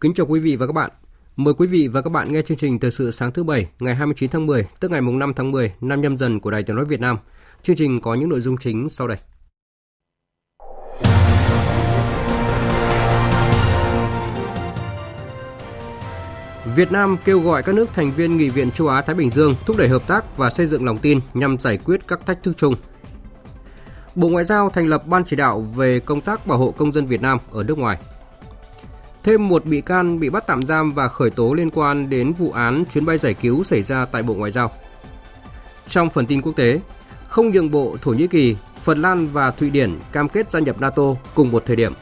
Kính chào quý vị và các bạn. Mời quý vị và các bạn nghe chương trình Thời sự sáng thứ Bảy ngày 29 tháng 10, tức ngày 5 tháng 10 năm nhâm dần của Đài Tiếng Nói Việt Nam. Chương trình có những nội dung chính sau đây. Việt Nam kêu gọi các nước thành viên Nghị viện châu Á-Thái Bình Dương thúc đẩy hợp tác và xây dựng lòng tin nhằm giải quyết các thách thức chung. Bộ Ngoại giao thành lập Ban chỉ đạo về công tác bảo hộ công dân Việt Nam ở nước ngoài. Thêm một bị can bị bắt tạm giam và khởi tố liên quan đến vụ án chuyến bay giải cứu xảy ra tại Bộ Ngoại giao. Trong phần tin quốc tế, không nhượng bộ Thổ Nhĩ Kỳ, Phần Lan và Thụy Điển cam kết gia nhập NATO cùng một thời điểm.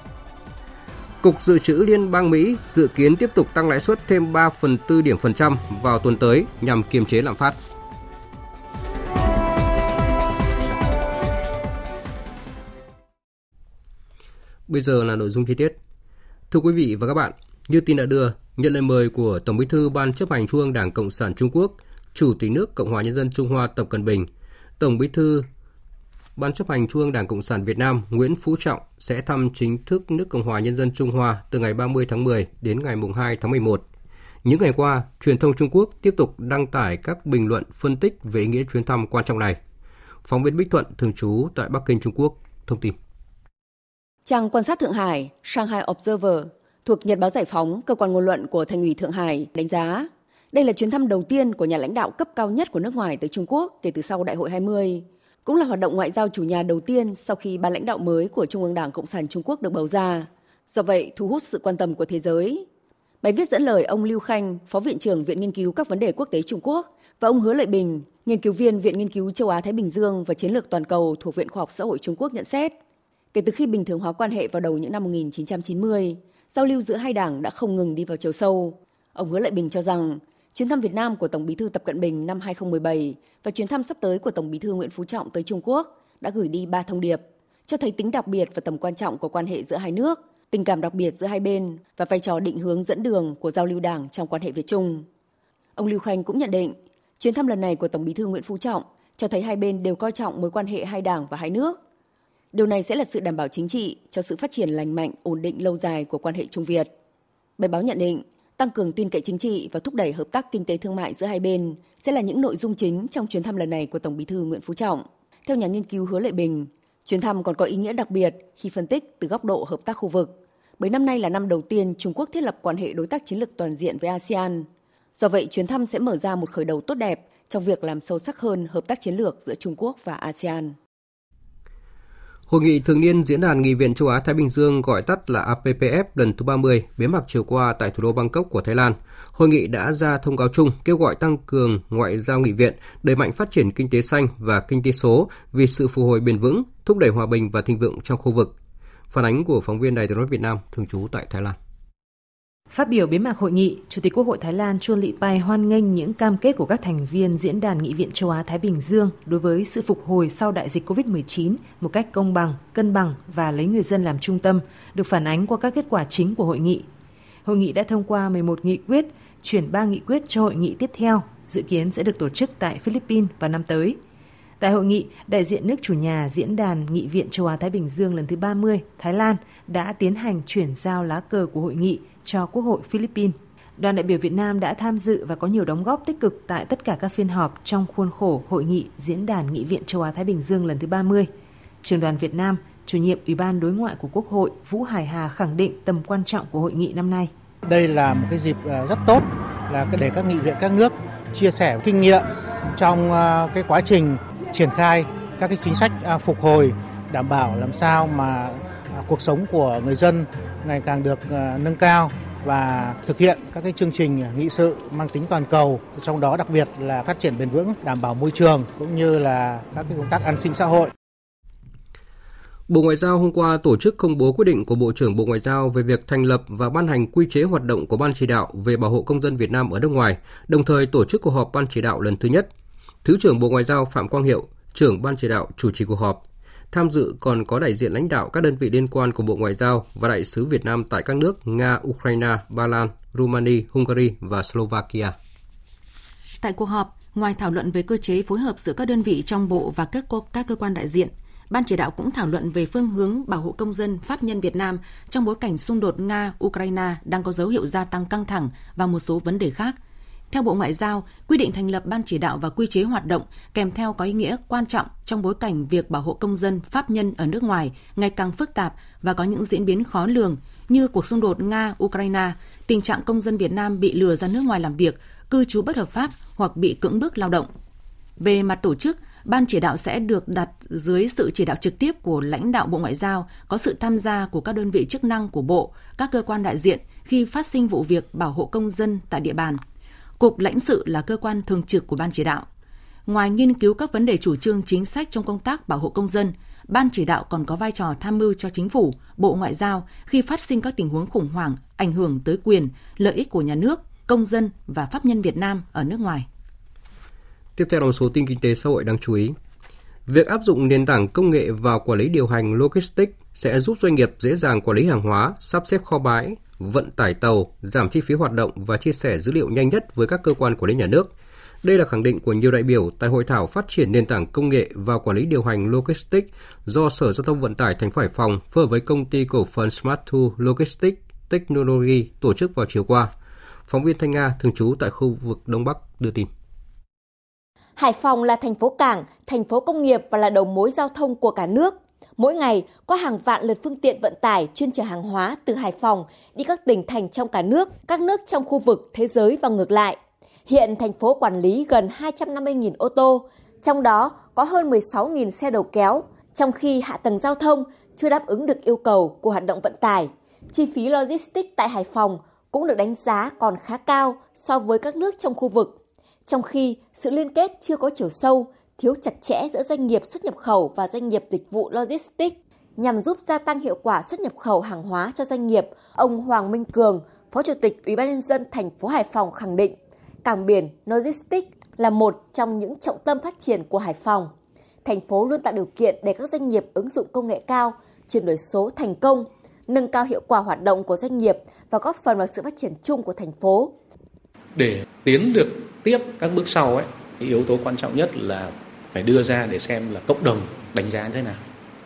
Cục Dự trữ Liên bang Mỹ dự kiến tiếp tục tăng lãi suất thêm 3 phần 4 điểm phần trăm vào tuần tới nhằm kiềm chế lạm phát. Bây giờ là nội dung chi tiết. Thưa quý vị và các bạn, như tin đã đưa, nhận lời mời của Tổng Bí thư Ban chấp hành Trung ương Đảng Cộng sản Trung Quốc, Chủ tịch nước Cộng hòa Nhân dân Trung Hoa Tập Cận Bình, Tổng Bí thư Ban chấp hành Trung ương Đảng Cộng sản Việt Nam Nguyễn Phú Trọng sẽ thăm chính thức nước Cộng hòa Nhân dân Trung Hoa từ ngày 30 tháng 10 đến ngày 2 tháng 11. Những ngày qua, truyền thông Trung Quốc tiếp tục đăng tải các bình luận phân tích về ý nghĩa chuyến thăm quan trọng này. Phóng viên Bích Thuận thường trú tại Bắc Kinh, Trung Quốc thông tin. Trang quan sát Thượng Hải, Shanghai Observer, thuộc Nhật báo Giải phóng, cơ quan ngôn luận của Thành ủy Thượng Hải, đánh giá đây là chuyến thăm đầu tiên của nhà lãnh đạo cấp cao nhất của nước ngoài tới Trung Quốc kể từ sau Đại hội 20, cũng là hoạt động ngoại giao chủ nhà đầu tiên sau khi ban lãnh đạo mới của Trung ương Đảng Cộng sản Trung Quốc được bầu ra. Do vậy, thu hút sự quan tâm của thế giới. Bài viết dẫn lời ông Lưu Khanh, Phó Viện trưởng Viện Nghiên cứu các vấn đề quốc tế Trung Quốc, và ông Hứa Lợi Bình, nghiên cứu viên Viện Nghiên cứu châu Á-Thái Bình Dương và Chiến lược Toàn cầu thuộc Viện Khoa học Xã hội Trung Quốc nhận xét – Kể từ khi bình thường hóa quan hệ vào đầu những năm 1990, giao lưu giữa hai đảng đã không ngừng đi vào chiều sâu. Ông Hứa lại Bình cho rằng, chuyến thăm Việt Nam của Tổng Bí thư Tập Cận Bình năm 2017 và chuyến thăm sắp tới của Tổng Bí thư Nguyễn Phú Trọng tới Trung Quốc đã gửi đi ba thông điệp, cho thấy tính đặc biệt và tầm quan trọng của quan hệ giữa hai nước, tình cảm đặc biệt giữa hai bên và vai trò định hướng dẫn đường của giao lưu đảng trong quan hệ Việt Trung. Ông Lưu Khanh cũng nhận định, chuyến thăm lần này của Tổng Bí thư Nguyễn Phú Trọng cho thấy hai bên đều coi trọng mối quan hệ hai đảng và hai nước Điều này sẽ là sự đảm bảo chính trị cho sự phát triển lành mạnh, ổn định lâu dài của quan hệ Trung Việt. Bài báo nhận định, tăng cường tin cậy chính trị và thúc đẩy hợp tác kinh tế thương mại giữa hai bên sẽ là những nội dung chính trong chuyến thăm lần này của Tổng Bí thư Nguyễn Phú Trọng. Theo nhà nghiên cứu Hứa Lệ Bình, chuyến thăm còn có ý nghĩa đặc biệt khi phân tích từ góc độ hợp tác khu vực, bởi năm nay là năm đầu tiên Trung Quốc thiết lập quan hệ đối tác chiến lược toàn diện với ASEAN. Do vậy, chuyến thăm sẽ mở ra một khởi đầu tốt đẹp trong việc làm sâu sắc hơn hợp tác chiến lược giữa Trung Quốc và ASEAN. Hội nghị thường niên Diễn đàn Nghị viện châu Á-Thái Bình Dương gọi tắt là APPF lần thứ 30 bế mạc chiều qua tại thủ đô Bangkok của Thái Lan. Hội nghị đã ra thông cáo chung kêu gọi tăng cường ngoại giao nghị viện, đẩy mạnh phát triển kinh tế xanh và kinh tế số vì sự phục hồi bền vững, thúc đẩy hòa bình và thịnh vượng trong khu vực. Phản ánh của phóng viên Đài tiếng nói Việt Nam thường trú tại Thái Lan. Phát biểu bế mạc hội nghị, Chủ tịch Quốc hội Thái Lan Chuan Lị Pai hoan nghênh những cam kết của các thành viên Diễn đàn Nghị viện châu Á-Thái Bình Dương đối với sự phục hồi sau đại dịch COVID-19 một cách công bằng, cân bằng và lấy người dân làm trung tâm, được phản ánh qua các kết quả chính của hội nghị. Hội nghị đã thông qua 11 nghị quyết, chuyển 3 nghị quyết cho hội nghị tiếp theo, dự kiến sẽ được tổ chức tại Philippines vào năm tới. Tại hội nghị, đại diện nước chủ nhà Diễn đàn Nghị viện châu Á-Thái Bình Dương lần thứ 30, Thái Lan, đã tiến hành chuyển giao lá cờ của hội nghị cho Quốc hội Philippines. Đoàn đại biểu Việt Nam đã tham dự và có nhiều đóng góp tích cực tại tất cả các phiên họp trong khuôn khổ hội nghị Diễn đàn Nghị viện châu Á-Thái Bình Dương lần thứ 30. Trường đoàn Việt Nam, chủ nhiệm Ủy ban Đối ngoại của Quốc hội Vũ Hải Hà khẳng định tầm quan trọng của hội nghị năm nay. Đây là một cái dịp à, rất tốt là để các nghị viện các nước chia sẻ kinh nghiệm trong à, cái quá trình triển khai các cái chính sách à, phục hồi đảm bảo làm sao mà à, cuộc sống của người dân ngày càng được à, nâng cao và thực hiện các cái chương trình nghị sự mang tính toàn cầu, trong đó đặc biệt là phát triển bền vững, đảm bảo môi trường cũng như là các cái công tác an sinh xã hội. Bộ Ngoại giao hôm qua tổ chức công bố quyết định của Bộ trưởng Bộ Ngoại giao về việc thành lập và ban hành quy chế hoạt động của Ban chỉ đạo về bảo hộ công dân Việt Nam ở nước ngoài, đồng thời tổ chức cuộc họp Ban chỉ đạo lần thứ nhất. Thứ trưởng Bộ Ngoại giao Phạm Quang Hiệu, trưởng Ban chỉ đạo chủ trì cuộc họp. Tham dự còn có đại diện lãnh đạo các đơn vị liên quan của Bộ Ngoại giao và đại sứ Việt Nam tại các nước Nga, Ukraine, Ba Lan, Romania, Hungary và Slovakia. Tại cuộc họp, ngoài thảo luận về cơ chế phối hợp giữa các đơn vị trong bộ và các các cơ quan đại diện, Ban chỉ đạo cũng thảo luận về phương hướng bảo hộ công dân pháp nhân Việt Nam trong bối cảnh xung đột Nga-Ukraine đang có dấu hiệu gia tăng căng thẳng và một số vấn đề khác. Theo Bộ Ngoại giao, quy định thành lập ban chỉ đạo và quy chế hoạt động kèm theo có ý nghĩa quan trọng trong bối cảnh việc bảo hộ công dân pháp nhân ở nước ngoài ngày càng phức tạp và có những diễn biến khó lường như cuộc xung đột Nga-Ukraine, tình trạng công dân Việt Nam bị lừa ra nước ngoài làm việc, cư trú bất hợp pháp hoặc bị cưỡng bức lao động. Về mặt tổ chức, Ban chỉ đạo sẽ được đặt dưới sự chỉ đạo trực tiếp của lãnh đạo Bộ Ngoại giao, có sự tham gia của các đơn vị chức năng của Bộ, các cơ quan đại diện khi phát sinh vụ việc bảo hộ công dân tại địa bàn. Cục lãnh sự là cơ quan thường trực của Ban chỉ đạo. Ngoài nghiên cứu các vấn đề chủ trương chính sách trong công tác bảo hộ công dân, Ban chỉ đạo còn có vai trò tham mưu cho chính phủ, Bộ Ngoại giao khi phát sinh các tình huống khủng hoảng ảnh hưởng tới quyền, lợi ích của nhà nước, công dân và pháp nhân Việt Nam ở nước ngoài. Tiếp theo là một số tin kinh tế xã hội đáng chú ý. Việc áp dụng nền tảng công nghệ vào quản lý điều hành logistics sẽ giúp doanh nghiệp dễ dàng quản lý hàng hóa, sắp xếp kho bãi, vận tải tàu, giảm chi phí hoạt động và chia sẻ dữ liệu nhanh nhất với các cơ quan quản lý nhà nước. Đây là khẳng định của nhiều đại biểu tại hội thảo phát triển nền tảng công nghệ và quản lý điều hành logistics do Sở Giao thông Vận tải thành phố Hải Phòng phối hợp với công ty cổ phần Smart Tool Logistics Technology tổ chức vào chiều qua. Phóng viên Thanh Nga thường trú tại khu vực Đông Bắc đưa tin. Hải Phòng là thành phố cảng, thành phố công nghiệp và là đầu mối giao thông của cả nước. Mỗi ngày có hàng vạn lượt phương tiện vận tải chuyên chở hàng hóa từ Hải Phòng đi các tỉnh thành trong cả nước, các nước trong khu vực, thế giới và ngược lại. Hiện thành phố quản lý gần 250.000 ô tô, trong đó có hơn 16.000 xe đầu kéo, trong khi hạ tầng giao thông chưa đáp ứng được yêu cầu của hoạt động vận tải. Chi phí logistics tại Hải Phòng cũng được đánh giá còn khá cao so với các nước trong khu vực trong khi sự liên kết chưa có chiều sâu, thiếu chặt chẽ giữa doanh nghiệp xuất nhập khẩu và doanh nghiệp dịch vụ logistics. Nhằm giúp gia tăng hiệu quả xuất nhập khẩu hàng hóa cho doanh nghiệp, ông Hoàng Minh Cường, Phó Chủ tịch Ủy ban nhân dân thành phố Hải Phòng khẳng định, cảng biển logistics là một trong những trọng tâm phát triển của Hải Phòng. Thành phố luôn tạo điều kiện để các doanh nghiệp ứng dụng công nghệ cao, chuyển đổi số thành công, nâng cao hiệu quả hoạt động của doanh nghiệp và góp phần vào sự phát triển chung của thành phố. Để tiến được tiếp các bước sau ấy yếu tố quan trọng nhất là phải đưa ra để xem là cộng đồng đánh giá như thế nào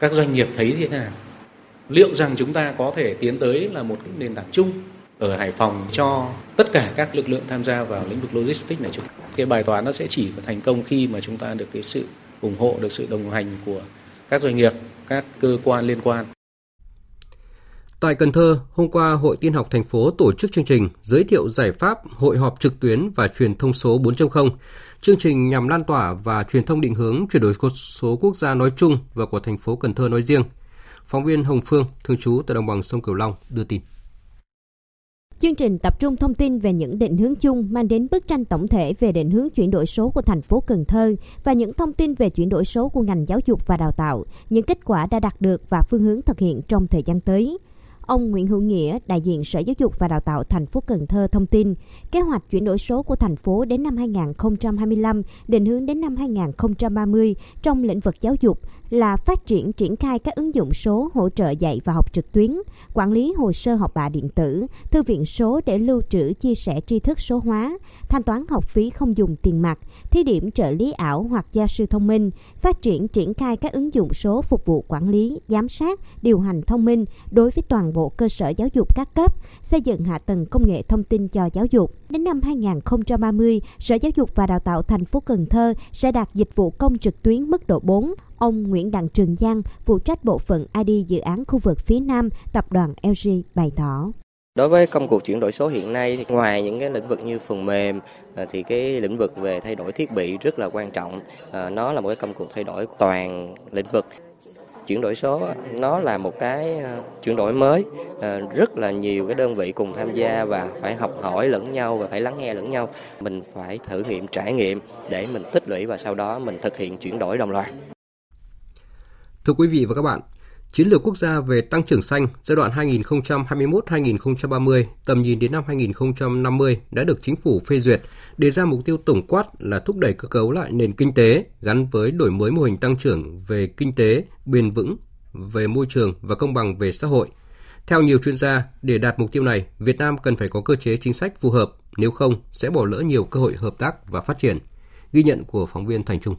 các doanh nghiệp thấy như thế nào. Liệu rằng chúng ta có thể tiến tới là một cái nền tảng chung ở Hải Phòng cho tất cả các lực lượng tham gia vào lĩnh vực logistics này chúng cái bài toán nó sẽ chỉ có thành công khi mà chúng ta được cái sự ủng hộ được sự đồng hành của các doanh nghiệp các cơ quan liên quan. Tại Cần Thơ, hôm qua Hội Tiên học thành phố tổ chức chương trình giới thiệu giải pháp hội họp trực tuyến và truyền thông số 4.0. Chương trình nhằm lan tỏa và truyền thông định hướng chuyển đổi số quốc gia nói chung và của thành phố Cần Thơ nói riêng. Phóng viên Hồng Phương, thường trú tại đồng bằng sông Cửu Long đưa tin. Chương trình tập trung thông tin về những định hướng chung mang đến bức tranh tổng thể về định hướng chuyển đổi số của thành phố Cần Thơ và những thông tin về chuyển đổi số của ngành giáo dục và đào tạo, những kết quả đã đạt được và phương hướng thực hiện trong thời gian tới. Ông Nguyễn Hữu Nghĩa, đại diện Sở Giáo dục và Đào tạo thành phố Cần Thơ thông tin, kế hoạch chuyển đổi số của thành phố đến năm 2025, định hướng đến năm 2030 trong lĩnh vực giáo dục là phát triển triển khai các ứng dụng số hỗ trợ dạy và học trực tuyến, quản lý hồ sơ học bạ điện tử, thư viện số để lưu trữ chia sẻ tri thức số hóa, thanh toán học phí không dùng tiền mặt, thí điểm trợ lý ảo hoặc gia sư thông minh, phát triển triển khai các ứng dụng số phục vụ quản lý, giám sát, điều hành thông minh đối với toàn bộ cơ sở giáo dục các cấp, xây dựng hạ tầng công nghệ thông tin cho giáo dục. Đến năm 2030, Sở Giáo dục và Đào tạo thành phố Cần Thơ sẽ đạt dịch vụ công trực tuyến mức độ 4. Ông Nguyễn Đặng Trường Giang, phụ trách bộ phận ID dự án khu vực phía Nam, tập đoàn LG bày tỏ. Đối với công cuộc chuyển đổi số hiện nay thì ngoài những cái lĩnh vực như phần mềm à, thì cái lĩnh vực về thay đổi thiết bị rất là quan trọng. À, nó là một cái công cuộc thay đổi toàn lĩnh vực chuyển đổi số nó là một cái à, chuyển đổi mới rất là nhiều cái đơn vị cùng tham gia và phải học hỏi lẫn nhau và phải lắng nghe lẫn nhau mình phải thử nghiệm trải nghiệm để mình tích lũy và sau đó mình thực hiện chuyển đổi đồng loạt Thưa quý vị và các bạn, Chiến lược quốc gia về tăng trưởng xanh giai đoạn 2021-2030, tầm nhìn đến năm 2050 đã được chính phủ phê duyệt, đề ra mục tiêu tổng quát là thúc đẩy cơ cấu lại nền kinh tế gắn với đổi mới mô hình tăng trưởng về kinh tế, bền vững, về môi trường và công bằng về xã hội. Theo nhiều chuyên gia, để đạt mục tiêu này, Việt Nam cần phải có cơ chế chính sách phù hợp, nếu không sẽ bỏ lỡ nhiều cơ hội hợp tác và phát triển. Ghi nhận của phóng viên Thành Trung.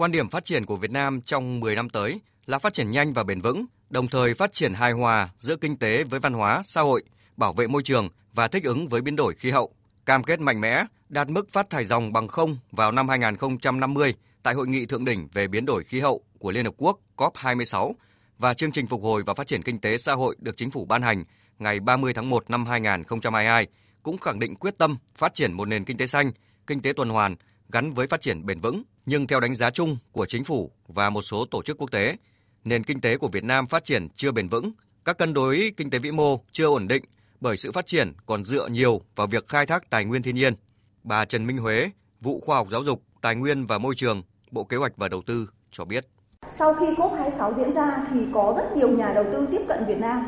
Quan điểm phát triển của Việt Nam trong 10 năm tới là phát triển nhanh và bền vững, đồng thời phát triển hài hòa giữa kinh tế với văn hóa, xã hội, bảo vệ môi trường và thích ứng với biến đổi khí hậu. Cam kết mạnh mẽ đạt mức phát thải dòng bằng không vào năm 2050 tại hội nghị thượng đỉnh về biến đổi khí hậu của Liên Hợp Quốc COP26 và chương trình phục hồi và phát triển kinh tế xã hội được chính phủ ban hành ngày 30 tháng 1 năm 2022 cũng khẳng định quyết tâm phát triển một nền kinh tế xanh, kinh tế tuần hoàn gắn với phát triển bền vững. Nhưng theo đánh giá chung của chính phủ và một số tổ chức quốc tế, nền kinh tế của Việt Nam phát triển chưa bền vững, các cân đối kinh tế vĩ mô chưa ổn định bởi sự phát triển còn dựa nhiều vào việc khai thác tài nguyên thiên nhiên. Bà Trần Minh Huế, vụ khoa học giáo dục, tài nguyên và môi trường, Bộ Kế hoạch và Đầu tư cho biết. Sau khi COP26 diễn ra thì có rất nhiều nhà đầu tư tiếp cận Việt Nam.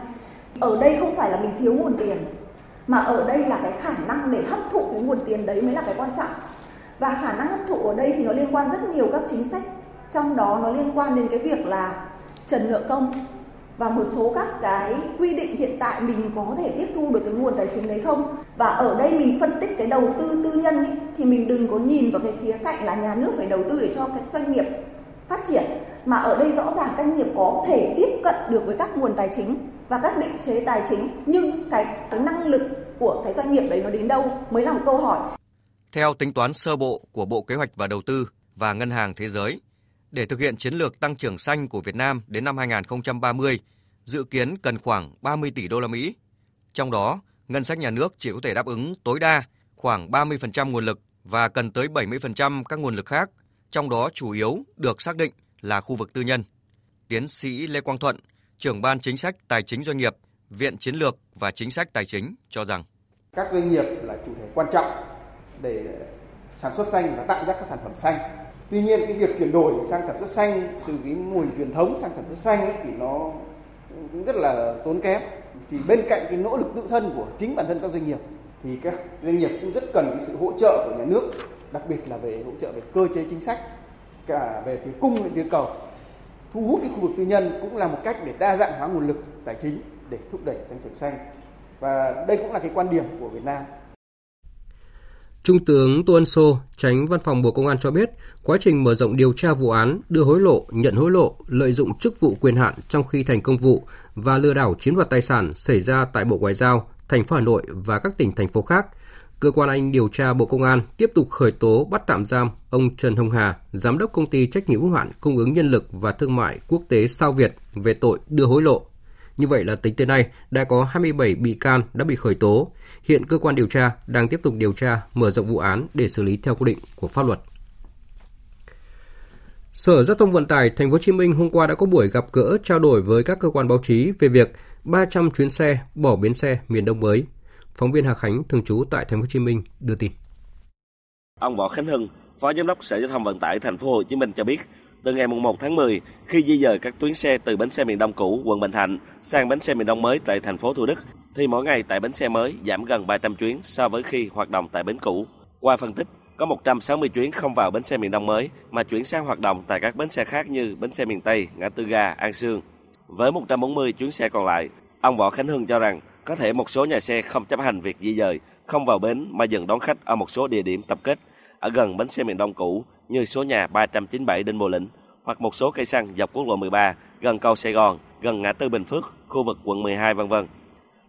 Ở đây không phải là mình thiếu nguồn tiền, mà ở đây là cái khả năng để hấp thụ cái nguồn tiền đấy mới là cái quan trọng. Và khả năng hấp thụ ở đây thì nó liên quan rất nhiều các chính sách, trong đó nó liên quan đến cái việc là trần nợ công. Và một số các cái quy định hiện tại mình có thể tiếp thu được cái nguồn tài chính đấy không? Và ở đây mình phân tích cái đầu tư tư nhân ý, thì mình đừng có nhìn vào cái khía cạnh là nhà nước phải đầu tư để cho các doanh nghiệp phát triển mà ở đây rõ ràng doanh nghiệp có thể tiếp cận được với các nguồn tài chính và các định chế tài chính. Nhưng cái, cái năng lực của cái doanh nghiệp đấy nó đến đâu? Mới là một câu hỏi. Theo tính toán sơ bộ của Bộ Kế hoạch và Đầu tư và Ngân hàng Thế giới, để thực hiện chiến lược tăng trưởng xanh của Việt Nam đến năm 2030, dự kiến cần khoảng 30 tỷ đô la Mỹ. Trong đó, ngân sách nhà nước chỉ có thể đáp ứng tối đa khoảng 30% nguồn lực và cần tới 70% các nguồn lực khác, trong đó chủ yếu được xác định là khu vực tư nhân. Tiến sĩ Lê Quang Thuận, trưởng ban chính sách tài chính doanh nghiệp, Viện Chiến lược và Chính sách Tài chính cho rằng các doanh nghiệp là chủ thể quan trọng để sản xuất xanh và tạo ra các sản phẩm xanh Tuy nhiên cái việc chuyển đổi sang sản xuất xanh từ cái mô hình truyền thống sang sản xuất xanh ấy, thì nó rất là tốn kém. Thì bên cạnh cái nỗ lực tự thân của chính bản thân các doanh nghiệp thì các doanh nghiệp cũng rất cần cái sự hỗ trợ của nhà nước, đặc biệt là về hỗ trợ về cơ chế chính sách cả về phía cung và phía cầu. Thu hút cái khu vực tư nhân cũng là một cách để đa dạng hóa nguồn lực tài chính để thúc đẩy tăng trưởng xanh. Và đây cũng là cái quan điểm của Việt Nam Trung tướng Tô Ân Sô, tránh văn phòng Bộ Công an cho biết, quá trình mở rộng điều tra vụ án đưa hối lộ, nhận hối lộ, lợi dụng chức vụ quyền hạn trong khi thành công vụ và lừa đảo chiếm đoạt tài sản xảy ra tại Bộ Ngoại giao, thành phố Hà Nội và các tỉnh thành phố khác. Cơ quan Anh điều tra Bộ Công an tiếp tục khởi tố bắt tạm giam ông Trần Hồng Hà, giám đốc công ty trách nhiệm hữu hạn cung ứng nhân lực và thương mại quốc tế Sao Việt về tội đưa hối lộ. Như vậy là tính tới nay đã có 27 bị can đã bị khởi tố. Hiện cơ quan điều tra đang tiếp tục điều tra, mở rộng vụ án để xử lý theo quy định của pháp luật. Sở Giao thông Vận tải Thành phố Hồ Chí Minh hôm qua đã có buổi gặp gỡ trao đổi với các cơ quan báo chí về việc 300 chuyến xe bỏ bến xe miền Đông mới. Phóng viên Hà Khánh thường trú tại Thành phố Hồ Chí Minh đưa tin. Ông Võ Khánh Hưng, Phó Giám đốc Sở Giao thông Vận tải Thành phố Hồ Chí Minh cho biết, từ ngày 1 tháng 10 khi di dời các tuyến xe từ bến xe miền Đông cũ quận Bình Thạnh sang bến xe miền Đông mới tại thành phố Thủ Đức thì mỗi ngày tại bến xe mới giảm gần 300 chuyến so với khi hoạt động tại bến cũ. Qua phân tích, có 160 chuyến không vào bến xe miền Đông mới mà chuyển sang hoạt động tại các bến xe khác như bến xe miền Tây, ngã tư ga, An Sương. Với 140 chuyến xe còn lại, ông Võ Khánh Hưng cho rằng có thể một số nhà xe không chấp hành việc di dời, không vào bến mà dừng đón khách ở một số địa điểm tập kết ở gần bến xe miền Đông cũ như số nhà 397 Đinh Bộ Lĩnh hoặc một số cây xăng dọc quốc lộ 13 gần cầu Sài Gòn, gần ngã tư Bình Phước, khu vực quận 12 vân vân.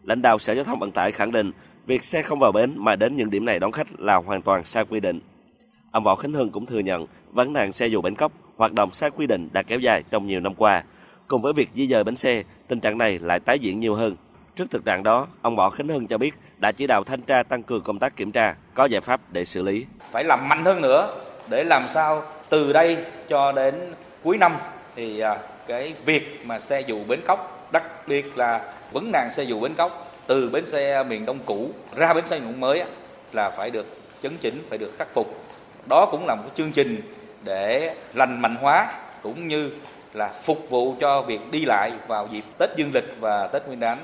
Lãnh đạo Sở Giao thông Vận tải khẳng định việc xe không vào bến mà đến những điểm này đón khách là hoàn toàn sai quy định. Ông Võ Khánh Hưng cũng thừa nhận vấn nạn xe dù bến cóc hoạt động sai quy định đã kéo dài trong nhiều năm qua. Cùng với việc di dời bến xe, tình trạng này lại tái diễn nhiều hơn. Trước thực trạng đó, ông Võ Khánh Hưng cho biết đã chỉ đạo thanh tra tăng cường công tác kiểm tra, có giải pháp để xử lý. Phải làm mạnh hơn nữa để làm sao từ đây cho đến cuối năm thì à, cái việc mà xe dù bến cóc, đặc biệt là vấn nạn xe dù bến cóc từ bến xe miền Đông cũ ra bến xe miền Đông mới là phải được chấn chỉnh, phải được khắc phục. Đó cũng là một chương trình để lành mạnh hóa cũng như là phục vụ cho việc đi lại vào dịp Tết Dương lịch và Tết Nguyên đán.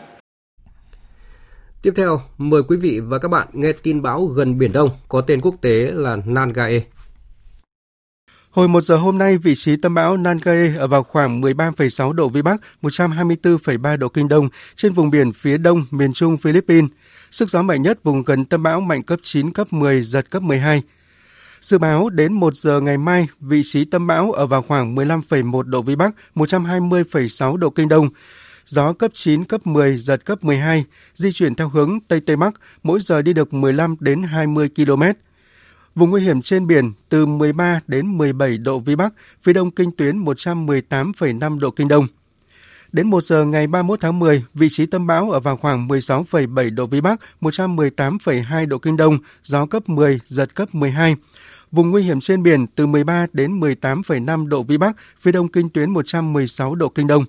Tiếp theo, mời quý vị và các bạn nghe tin báo gần Biển Đông có tên quốc tế là Nangae. Hồi 1 giờ hôm nay, vị trí tâm bão Nangae ở vào khoảng 13,6 độ Vĩ Bắc, 124,3 độ Kinh Đông trên vùng biển phía đông miền Trung Philippines. Sức gió mạnh nhất vùng gần tâm bão mạnh cấp 9, cấp 10, giật cấp 12. Dự báo đến 1 giờ ngày mai, vị trí tâm bão ở vào khoảng 15,1 độ Vĩ Bắc, 120,6 độ Kinh Đông. Gió cấp 9, cấp 10, giật cấp 12, di chuyển theo hướng Tây Tây Bắc, mỗi giờ đi được 15 đến 20 km. Vùng nguy hiểm trên biển từ 13 đến 17 độ Vĩ Bắc, phía đông kinh tuyến 118,5 độ Kinh Đông. Đến 1 giờ ngày 31 tháng 10, vị trí tâm bão ở vào khoảng 16,7 độ Vĩ Bắc, 118,2 độ Kinh Đông, gió cấp 10, giật cấp 12. Vùng nguy hiểm trên biển từ 13 đến 18,5 độ Vĩ Bắc, phía đông kinh tuyến 116 độ Kinh Đông.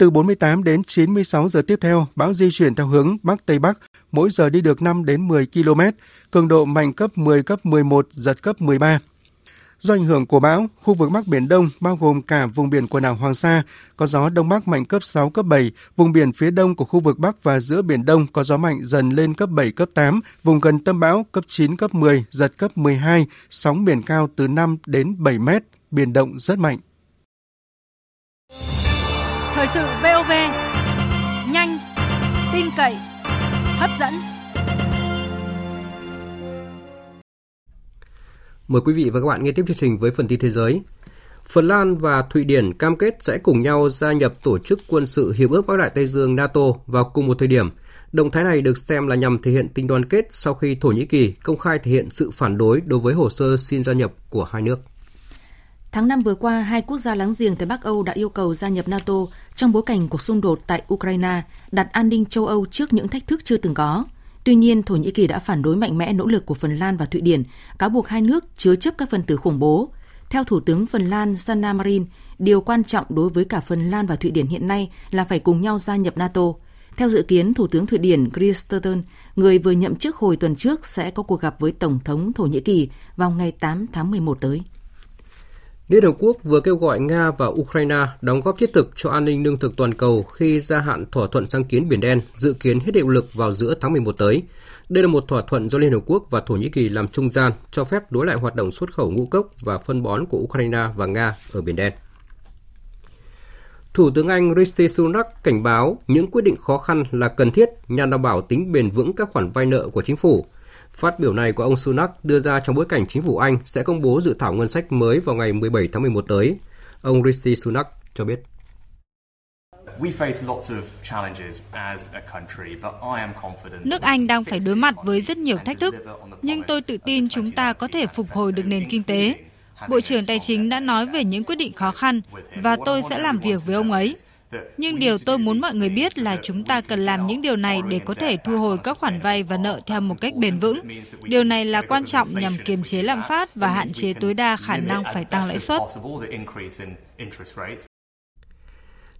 Từ 48 đến 96 giờ tiếp theo, bão di chuyển theo hướng Bắc Tây Bắc, mỗi giờ đi được 5 đến 10 km, cường độ mạnh cấp 10, cấp 11, giật cấp 13. Do ảnh hưởng của bão, khu vực Bắc Biển Đông bao gồm cả vùng biển quần đảo Hoàng Sa có gió Đông Bắc mạnh cấp 6, cấp 7, vùng biển phía đông của khu vực Bắc và giữa Biển Đông có gió mạnh dần lên cấp 7, cấp 8, vùng gần tâm bão cấp 9, cấp 10, giật cấp 12, sóng biển cao từ 5 đến 7 mét, biển động rất mạnh. Thời sự VOV, nhanh, tin cậy, hấp dẫn. Mời quý vị và các bạn nghe tiếp chương trình với phần tin thế giới. Phần Lan và Thụy Điển cam kết sẽ cùng nhau gia nhập tổ chức quân sự Hiệp ước Bắc Đại Tây Dương NATO vào cùng một thời điểm. Động thái này được xem là nhằm thể hiện tình đoàn kết sau khi Thổ Nhĩ Kỳ công khai thể hiện sự phản đối đối với hồ sơ xin gia nhập của hai nước. Tháng 5 vừa qua, hai quốc gia láng giềng tại Bắc Âu đã yêu cầu gia nhập NATO trong bối cảnh cuộc xung đột tại Ukraine đặt an ninh châu Âu trước những thách thức chưa từng có. Tuy nhiên, Thổ Nhĩ Kỳ đã phản đối mạnh mẽ nỗ lực của Phần Lan và Thụy Điển, cáo buộc hai nước chứa chấp các phần tử khủng bố. Theo Thủ tướng Phần Lan Sanna Marin, điều quan trọng đối với cả Phần Lan và Thụy Điển hiện nay là phải cùng nhau gia nhập NATO. Theo dự kiến, Thủ tướng Thụy Điển Kristersson, người vừa nhậm chức hồi tuần trước, sẽ có cuộc gặp với Tổng thống Thổ Nhĩ Kỳ vào ngày 8 tháng 11 tới. Liên Hợp Quốc vừa kêu gọi Nga và Ukraine đóng góp thiết thực cho an ninh lương thực toàn cầu khi gia hạn thỏa thuận sáng kiến Biển Đen dự kiến hết hiệu lực vào giữa tháng 11 tới. Đây là một thỏa thuận do Liên Hợp Quốc và Thổ Nhĩ Kỳ làm trung gian, cho phép đối lại hoạt động xuất khẩu ngũ cốc và phân bón của Ukraine và Nga ở Biển Đen. Thủ tướng Anh Rishi Sunak cảnh báo những quyết định khó khăn là cần thiết nhằm đảm bảo tính bền vững các khoản vay nợ của chính phủ – Phát biểu này của ông Sunak đưa ra trong bối cảnh chính phủ Anh sẽ công bố dự thảo ngân sách mới vào ngày 17 tháng 11 tới. Ông Rishi Sunak cho biết. Nước Anh đang phải đối mặt với rất nhiều thách thức, nhưng tôi tự tin chúng ta có thể phục hồi được nền kinh tế. Bộ trưởng Tài chính đã nói về những quyết định khó khăn và tôi sẽ làm việc với ông ấy. Nhưng điều tôi muốn mọi người biết là chúng ta cần làm những điều này để có thể thu hồi các khoản vay và nợ theo một cách bền vững. Điều này là quan trọng nhằm kiềm chế lạm phát và hạn chế tối đa khả năng phải tăng lãi suất.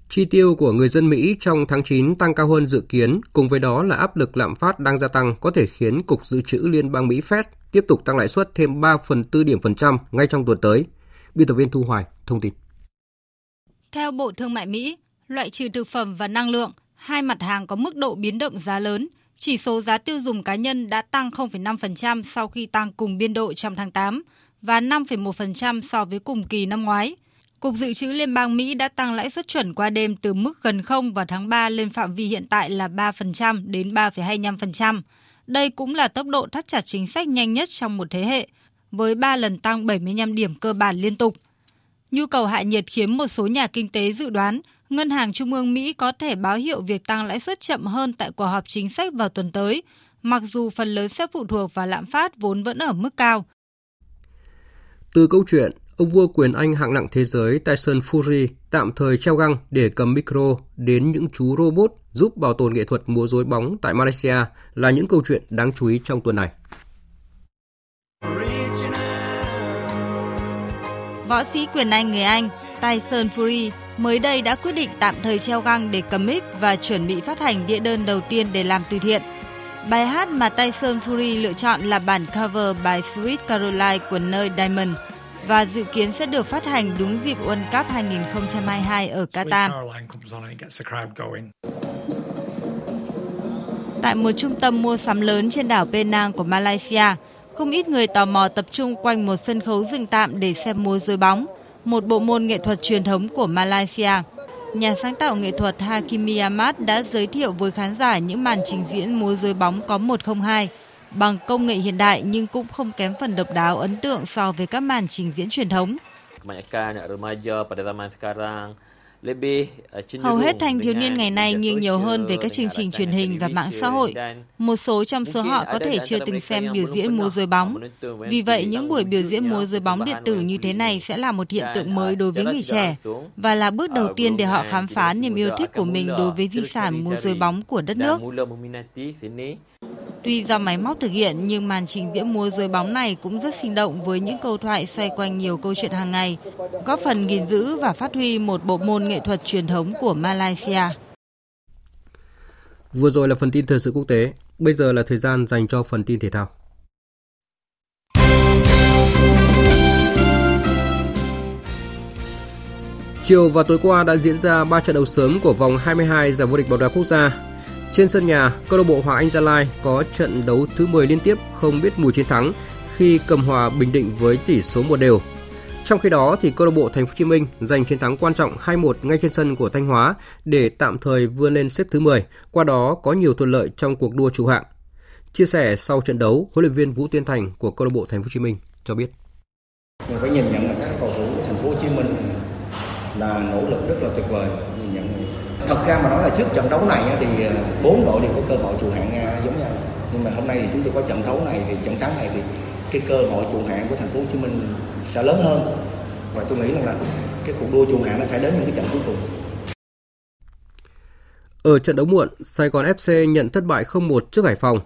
Chi tiêu của người dân Mỹ trong tháng 9 tăng cao hơn dự kiến, cùng với đó là áp lực lạm phát đang gia tăng có thể khiến Cục Dự trữ Liên bang Mỹ Fed tiếp tục tăng lãi suất thêm 3 phần 4 điểm phần trăm ngay trong tuần tới. Biên tập viên Thu Hoài thông tin. Theo Bộ Thương mại Mỹ, loại trừ thực phẩm và năng lượng, hai mặt hàng có mức độ biến động giá lớn. Chỉ số giá tiêu dùng cá nhân đã tăng 0,5% sau khi tăng cùng biên độ trong tháng 8 và 5,1% so với cùng kỳ năm ngoái. Cục Dự trữ Liên bang Mỹ đã tăng lãi suất chuẩn qua đêm từ mức gần 0 vào tháng 3 lên phạm vi hiện tại là 3% đến 3,25%. Đây cũng là tốc độ thắt chặt chính sách nhanh nhất trong một thế hệ, với 3 lần tăng 75 điểm cơ bản liên tục. Nhu cầu hạ nhiệt khiến một số nhà kinh tế dự đoán Ngân hàng Trung ương Mỹ có thể báo hiệu việc tăng lãi suất chậm hơn tại cuộc họp chính sách vào tuần tới, mặc dù phần lớn sẽ phụ thuộc vào lạm phát vốn vẫn ở mức cao. Từ câu chuyện, ông vua quyền Anh hạng nặng thế giới Tyson Fury tạm thời treo găng để cầm micro đến những chú robot giúp bảo tồn nghệ thuật múa rối bóng tại Malaysia là những câu chuyện đáng chú ý trong tuần này. Võ sĩ quyền Anh người Anh Tyson Fury mới đây đã quyết định tạm thời treo găng để cầm mic và chuẩn bị phát hành đĩa đơn đầu tiên để làm từ thiện. Bài hát mà Tyson Fury lựa chọn là bản cover bài Sweet Caroline của nơi Diamond và dự kiến sẽ được phát hành đúng dịp World Cup 2022 ở Qatar. Tại một trung tâm mua sắm lớn trên đảo Penang của Malaysia, không ít người tò mò tập trung quanh một sân khấu dừng tạm để xem múa rối bóng, một bộ môn nghệ thuật truyền thống của Malaysia. Nhà sáng tạo nghệ thuật Hakimi Ahmad đã giới thiệu với khán giả những màn trình diễn múa rối bóng có 102 bằng công nghệ hiện đại nhưng cũng không kém phần độc đáo ấn tượng so với các màn trình diễn truyền thống. Hầu hết thanh thiếu niên ngày nay nghiêng nhiều hơn về các chương trình truyền hình và mạng xã hội. Một số trong số họ có thể chưa từng xem biểu diễn múa rối bóng. Vì vậy, những buổi biểu diễn múa rối bóng điện tử như thế này sẽ là một hiện tượng mới đối với người trẻ và là bước đầu tiên để họ khám phá niềm yêu thích của mình đối với di sản múa rối bóng của đất nước. Tuy do máy móc thực hiện nhưng màn trình diễn múa rối bóng này cũng rất sinh động với những câu thoại xoay quanh nhiều câu chuyện hàng ngày, góp phần gìn giữ và phát huy một bộ môn nghệ thuật truyền thống của Malaysia. Vừa rồi là phần tin thời sự quốc tế, bây giờ là thời gian dành cho phần tin thể thao. Chiều và tối qua đã diễn ra 3 trận đấu sớm của vòng 22 giải vô địch bóng đá quốc gia trên sân nhà, câu lạc bộ Hoàng Anh Gia Lai có trận đấu thứ 10 liên tiếp không biết mùi chiến thắng khi cầm hòa Bình Định với tỷ số một đều. Trong khi đó thì câu lạc bộ Thành phố Hồ Chí Minh giành chiến thắng quan trọng 2-1 ngay trên sân của Thanh Hóa để tạm thời vươn lên xếp thứ 10, qua đó có nhiều thuận lợi trong cuộc đua chủ hạng. Chia sẻ sau trận đấu, huấn luyện viên Vũ Tiên Thành của câu lạc bộ Thành phố Hồ Chí Minh cho biết. Mình phải nhìn nhận là các cầu thủ của Thành phố Hồ Chí Minh là nỗ lực rất là tuyệt vời thật ra mà nói là trước trận đấu này thì ờ, bốn đội đều có cơ hội trụ hạng giống nhau nhưng mà hôm nay thì chúng tôi có trận đấu này thì trận thắng này thì cái cơ hội trụ hạng của thành phố Hồ Chí Minh sẽ lớn hơn và tôi nghĩ rằng là cái cuộc đua trụ hạng nó phải đến những cái trận cuối cùng ở trận đấu muộn, Sài Gòn FC nhận thất bại 0-1 trước Hải Phòng.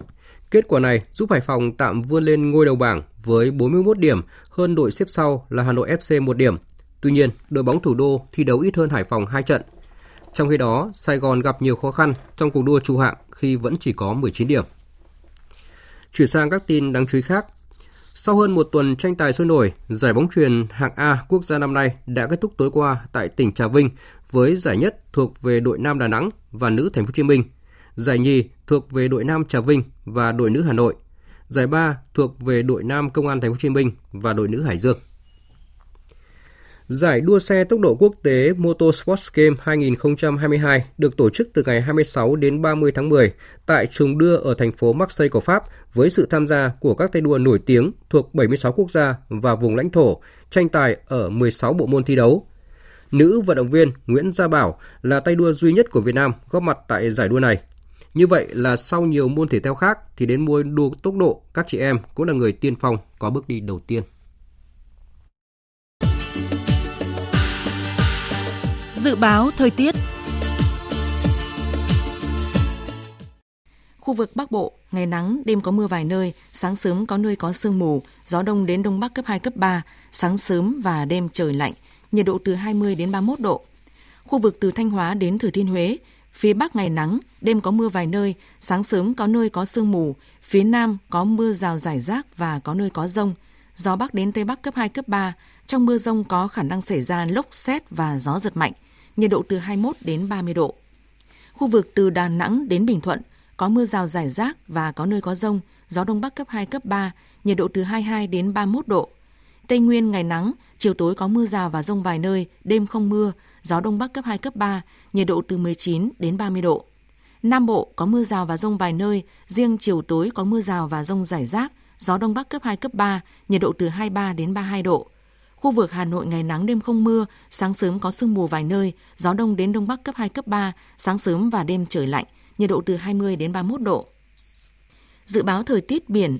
Kết quả này giúp Hải Phòng tạm vươn lên ngôi đầu bảng với 41 điểm, hơn đội xếp sau là Hà Nội FC 1 điểm. Tuy nhiên, đội bóng thủ đô thi đấu ít hơn Hải Phòng 2 trận trong khi đó, Sài Gòn gặp nhiều khó khăn trong cuộc đua trụ hạng khi vẫn chỉ có 19 điểm. Chuyển sang các tin đáng chú ý khác. Sau hơn một tuần tranh tài sôi nổi, giải bóng truyền hạng A quốc gia năm nay đã kết thúc tối qua tại tỉnh Trà Vinh với giải nhất thuộc về đội nam Đà Nẵng và nữ Thành phố Hồ Chí Minh, giải nhì thuộc về đội nam Trà Vinh và đội nữ Hà Nội, giải ba thuộc về đội nam Công an Thành phố Hồ Chí Minh và đội nữ Hải Dương. Giải đua xe tốc độ quốc tế Motorsports Game 2022 được tổ chức từ ngày 26 đến 30 tháng 10 tại Trùng Đưa ở thành phố Marseille của Pháp với sự tham gia của các tay đua nổi tiếng thuộc 76 quốc gia và vùng lãnh thổ, tranh tài ở 16 bộ môn thi đấu. Nữ vận động viên Nguyễn Gia Bảo là tay đua duy nhất của Việt Nam góp mặt tại giải đua này. Như vậy là sau nhiều môn thể thao khác thì đến môn đua tốc độ, các chị em cũng là người tiên phong có bước đi đầu tiên. Dự báo thời tiết Khu vực Bắc Bộ, ngày nắng, đêm có mưa vài nơi, sáng sớm có nơi có sương mù, gió đông đến đông bắc cấp 2, cấp 3, sáng sớm và đêm trời lạnh, nhiệt độ từ 20 đến 31 độ. Khu vực từ Thanh Hóa đến Thừa Thiên Huế, phía Bắc ngày nắng, đêm có mưa vài nơi, sáng sớm có nơi có sương mù, phía Nam có mưa rào rải rác và có nơi có rông, gió Bắc đến Tây Bắc cấp 2, cấp 3, trong mưa rông có khả năng xảy ra lốc xét và gió giật mạnh, nhiệt độ từ 21 đến 30 độ. Khu vực từ Đà Nẵng đến Bình Thuận có mưa rào rải rác và có nơi có rông, gió đông bắc cấp 2, cấp 3, nhiệt độ từ 22 đến 31 độ. Tây Nguyên ngày nắng, chiều tối có mưa rào và rông vài nơi, đêm không mưa, gió đông bắc cấp 2, cấp 3, nhiệt độ từ 19 đến 30 độ. Nam Bộ có mưa rào và rông vài nơi, riêng chiều tối có mưa rào và rông rải rác, gió đông bắc cấp 2, cấp 3, nhiệt độ từ 23 đến 32 độ. Khu vực Hà Nội ngày nắng đêm không mưa, sáng sớm có sương mù vài nơi, gió đông đến đông bắc cấp 2, cấp 3, sáng sớm và đêm trời lạnh, nhiệt độ từ 20 đến 31 độ. Dự báo thời tiết biển,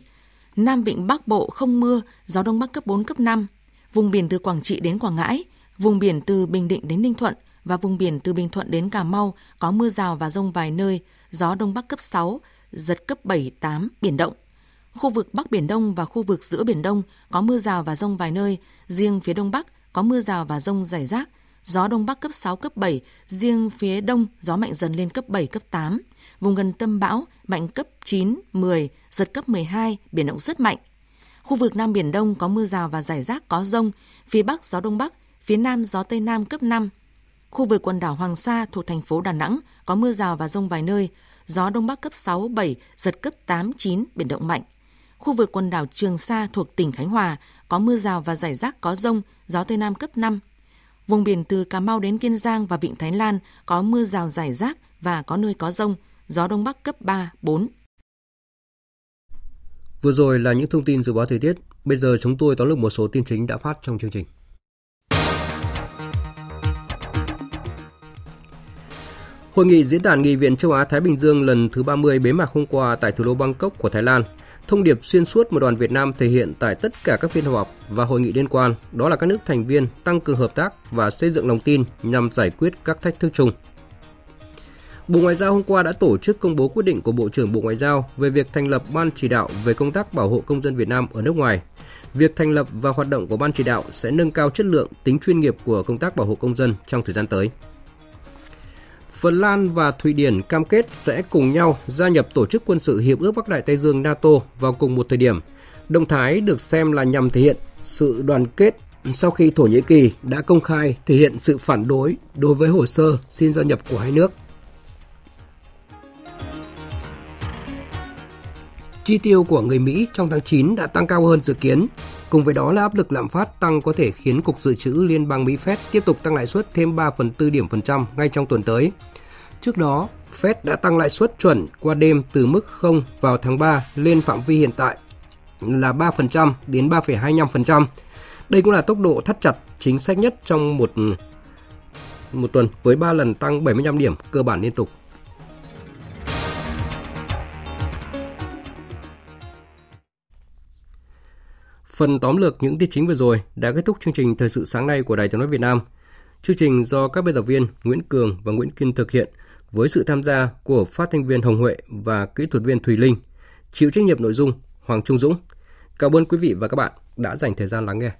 Nam Vịnh Bắc Bộ không mưa, gió đông bắc cấp 4, cấp 5. Vùng biển từ Quảng Trị đến Quảng Ngãi, vùng biển từ Bình Định đến Ninh Thuận và vùng biển từ Bình Thuận đến Cà Mau có mưa rào và rông vài nơi, gió đông bắc cấp 6, giật cấp 7, 8, biển động. Khu vực Bắc Biển Đông và khu vực giữa Biển Đông có mưa rào và rông vài nơi, riêng phía Đông Bắc có mưa rào và rông rải rác, gió đông bắc cấp 6, cấp 7, riêng phía đông gió mạnh dần lên cấp 7, cấp 8. Vùng gần tâm bão mạnh cấp 9, 10, giật cấp 12, biển động rất mạnh. Khu vực Nam Biển Đông có mưa rào và rải rác có rông, phía Bắc gió Đông Bắc, phía Nam gió Tây Nam cấp 5. Khu vực quần đảo Hoàng Sa thuộc thành phố Đà Nẵng có mưa rào và rông vài nơi, gió Đông Bắc cấp 6, 7, giật cấp 8, 9, biển động mạnh. Khu vực quần đảo Trường Sa thuộc tỉnh Khánh Hòa có mưa rào và rải rác có rông, gió Tây Nam cấp 5. Vùng biển từ Cà Mau đến Kiên Giang và Vịnh Thái Lan có mưa rào rải rác và có nơi có rông, gió Đông Bắc cấp 3, 4. Vừa rồi là những thông tin dự báo thời tiết. Bây giờ chúng tôi tóm lược một số tin chính đã phát trong chương trình. Hội nghị diễn đàn nghị viện châu Á Thái Bình Dương lần thứ 30 bế mạc hôm qua tại thủ đô Bangkok của Thái Lan. Thông điệp xuyên suốt một đoàn Việt Nam thể hiện tại tất cả các phiên họp và hội nghị liên quan, đó là các nước thành viên tăng cường hợp tác và xây dựng lòng tin nhằm giải quyết các thách thức chung. Bộ Ngoại giao hôm qua đã tổ chức công bố quyết định của Bộ trưởng Bộ Ngoại giao về việc thành lập Ban chỉ đạo về công tác bảo hộ công dân Việt Nam ở nước ngoài. Việc thành lập và hoạt động của Ban chỉ đạo sẽ nâng cao chất lượng tính chuyên nghiệp của công tác bảo hộ công dân trong thời gian tới. Phần Lan và Thụy Điển cam kết sẽ cùng nhau gia nhập Tổ chức Quân sự Hiệp ước Bắc Đại Tây Dương NATO vào cùng một thời điểm. Động thái được xem là nhằm thể hiện sự đoàn kết sau khi Thổ Nhĩ Kỳ đã công khai thể hiện sự phản đối đối với hồ sơ xin gia nhập của hai nước. Chi tiêu của người Mỹ trong tháng 9 đã tăng cao hơn dự kiến. Cùng với đó là áp lực lạm phát tăng có thể khiến Cục Dự trữ Liên bang Mỹ Fed tiếp tục tăng lãi suất thêm 3 phần 4 điểm phần trăm ngay trong tuần tới. Trước đó, Fed đã tăng lãi suất chuẩn qua đêm từ mức 0 vào tháng 3 lên phạm vi hiện tại là 3% đến 3,25%. Đây cũng là tốc độ thắt chặt chính sách nhất trong một một tuần với 3 lần tăng 75 điểm cơ bản liên tục. Phần tóm lược những tin chính vừa rồi đã kết thúc chương trình thời sự sáng nay của Đài Tiếng nói Việt Nam. Chương trình do các biên tập viên Nguyễn Cường và Nguyễn Kim thực hiện với sự tham gia của phát thanh viên Hồng Huệ và kỹ thuật viên Thùy Linh. Chịu trách nhiệm nội dung Hoàng Trung Dũng. Cảm ơn quý vị và các bạn đã dành thời gian lắng nghe.